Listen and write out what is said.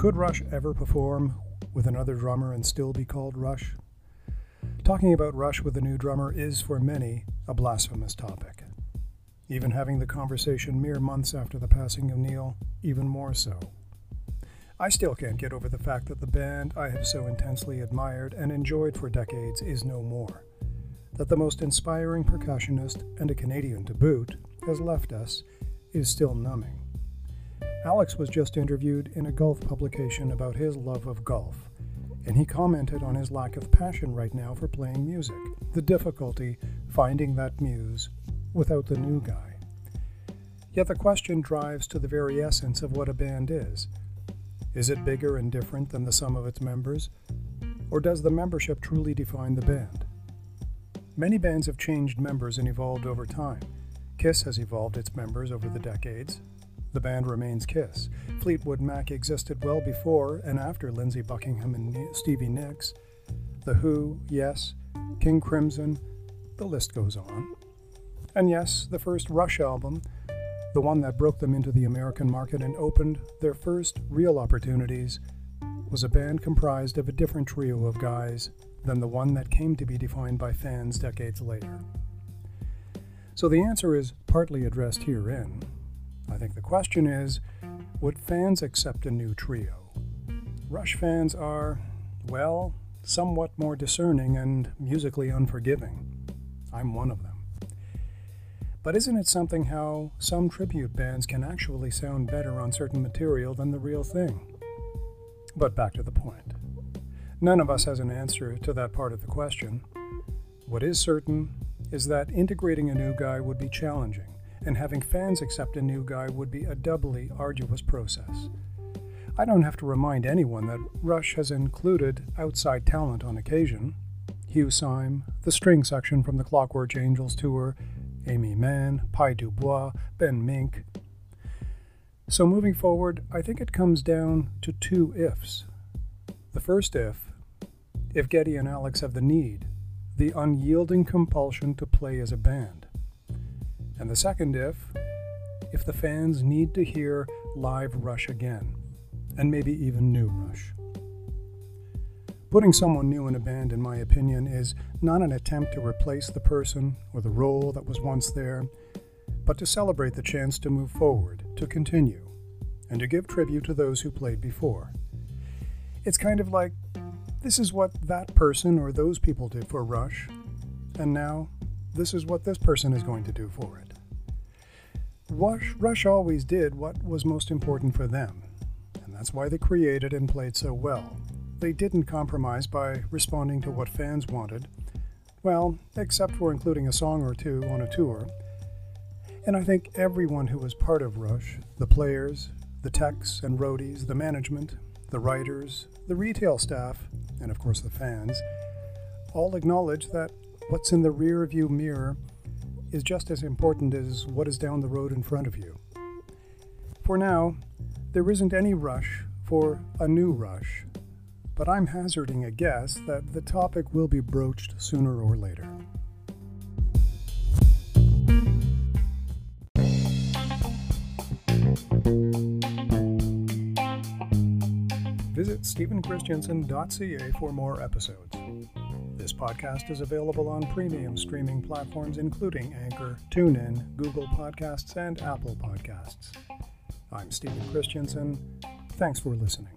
Could Rush ever perform with another drummer and still be called Rush? Talking about Rush with a new drummer is, for many, a blasphemous topic. Even having the conversation mere months after the passing of Neil, even more so. I still can't get over the fact that the band I have so intensely admired and enjoyed for decades is no more. That the most inspiring percussionist, and a Canadian to boot, has left us is still numbing. Alex was just interviewed in a golf publication about his love of golf, and he commented on his lack of passion right now for playing music, the difficulty finding that muse without the new guy. Yet the question drives to the very essence of what a band is is it bigger and different than the sum of its members? Or does the membership truly define the band? Many bands have changed members and evolved over time. Kiss has evolved its members over the decades. The band remains Kiss. Fleetwood Mac existed well before and after Lindsey Buckingham and Stevie Nicks. The Who, yes, King Crimson, the list goes on. And yes, the first Rush album the one that broke them into the American market and opened their first real opportunities, was a band comprised of a different trio of guys than the one that came to be defined by fans decades later. So the answer is partly addressed herein. I think the question is would fans accept a new trio? Rush fans are, well, somewhat more discerning and musically unforgiving. I'm one of them. But isn't it something how some tribute bands can actually sound better on certain material than the real thing? But back to the point. None of us has an answer to that part of the question. What is certain is that integrating a new guy would be challenging, and having fans accept a new guy would be a doubly arduous process. I don't have to remind anyone that Rush has included outside talent on occasion. Hugh Syme, the string section from the Clockwork Angels tour, Aimee Mann, Pye Dubois, Ben Mink. So moving forward, I think it comes down to two ifs. The first if, if Geddy and Alex have the need, the unyielding compulsion to play as a band. And the second if, if the fans need to hear live Rush again, and maybe even new Rush. Putting someone new in a band, in my opinion, is not an attempt to replace the person or the role that was once there, but to celebrate the chance to move forward, to continue, and to give tribute to those who played before. It's kind of like this is what that person or those people did for Rush, and now this is what this person is going to do for it. Rush, always did what was most important for them, and that's why they created and played so well they didn't compromise by responding to what fans wanted, well, except for including a song or two on a tour. And I think everyone who was part of Rush the players, the techs and roadies, the management, the writers, the retail staff, and of course the fans all acknowledge that what's in the rear view mirror is just as important as what is down the road in front of you. For now, there isn't any rush for a new rush but I'm hazarding a guess that the topic will be broached sooner or later. Visit stephenchristiansen.ca for more episodes. This podcast is available on premium streaming platforms including Anchor, TuneIn, Google Podcasts, and Apple Podcasts. I'm Stephen Christiansen. Thanks for listening.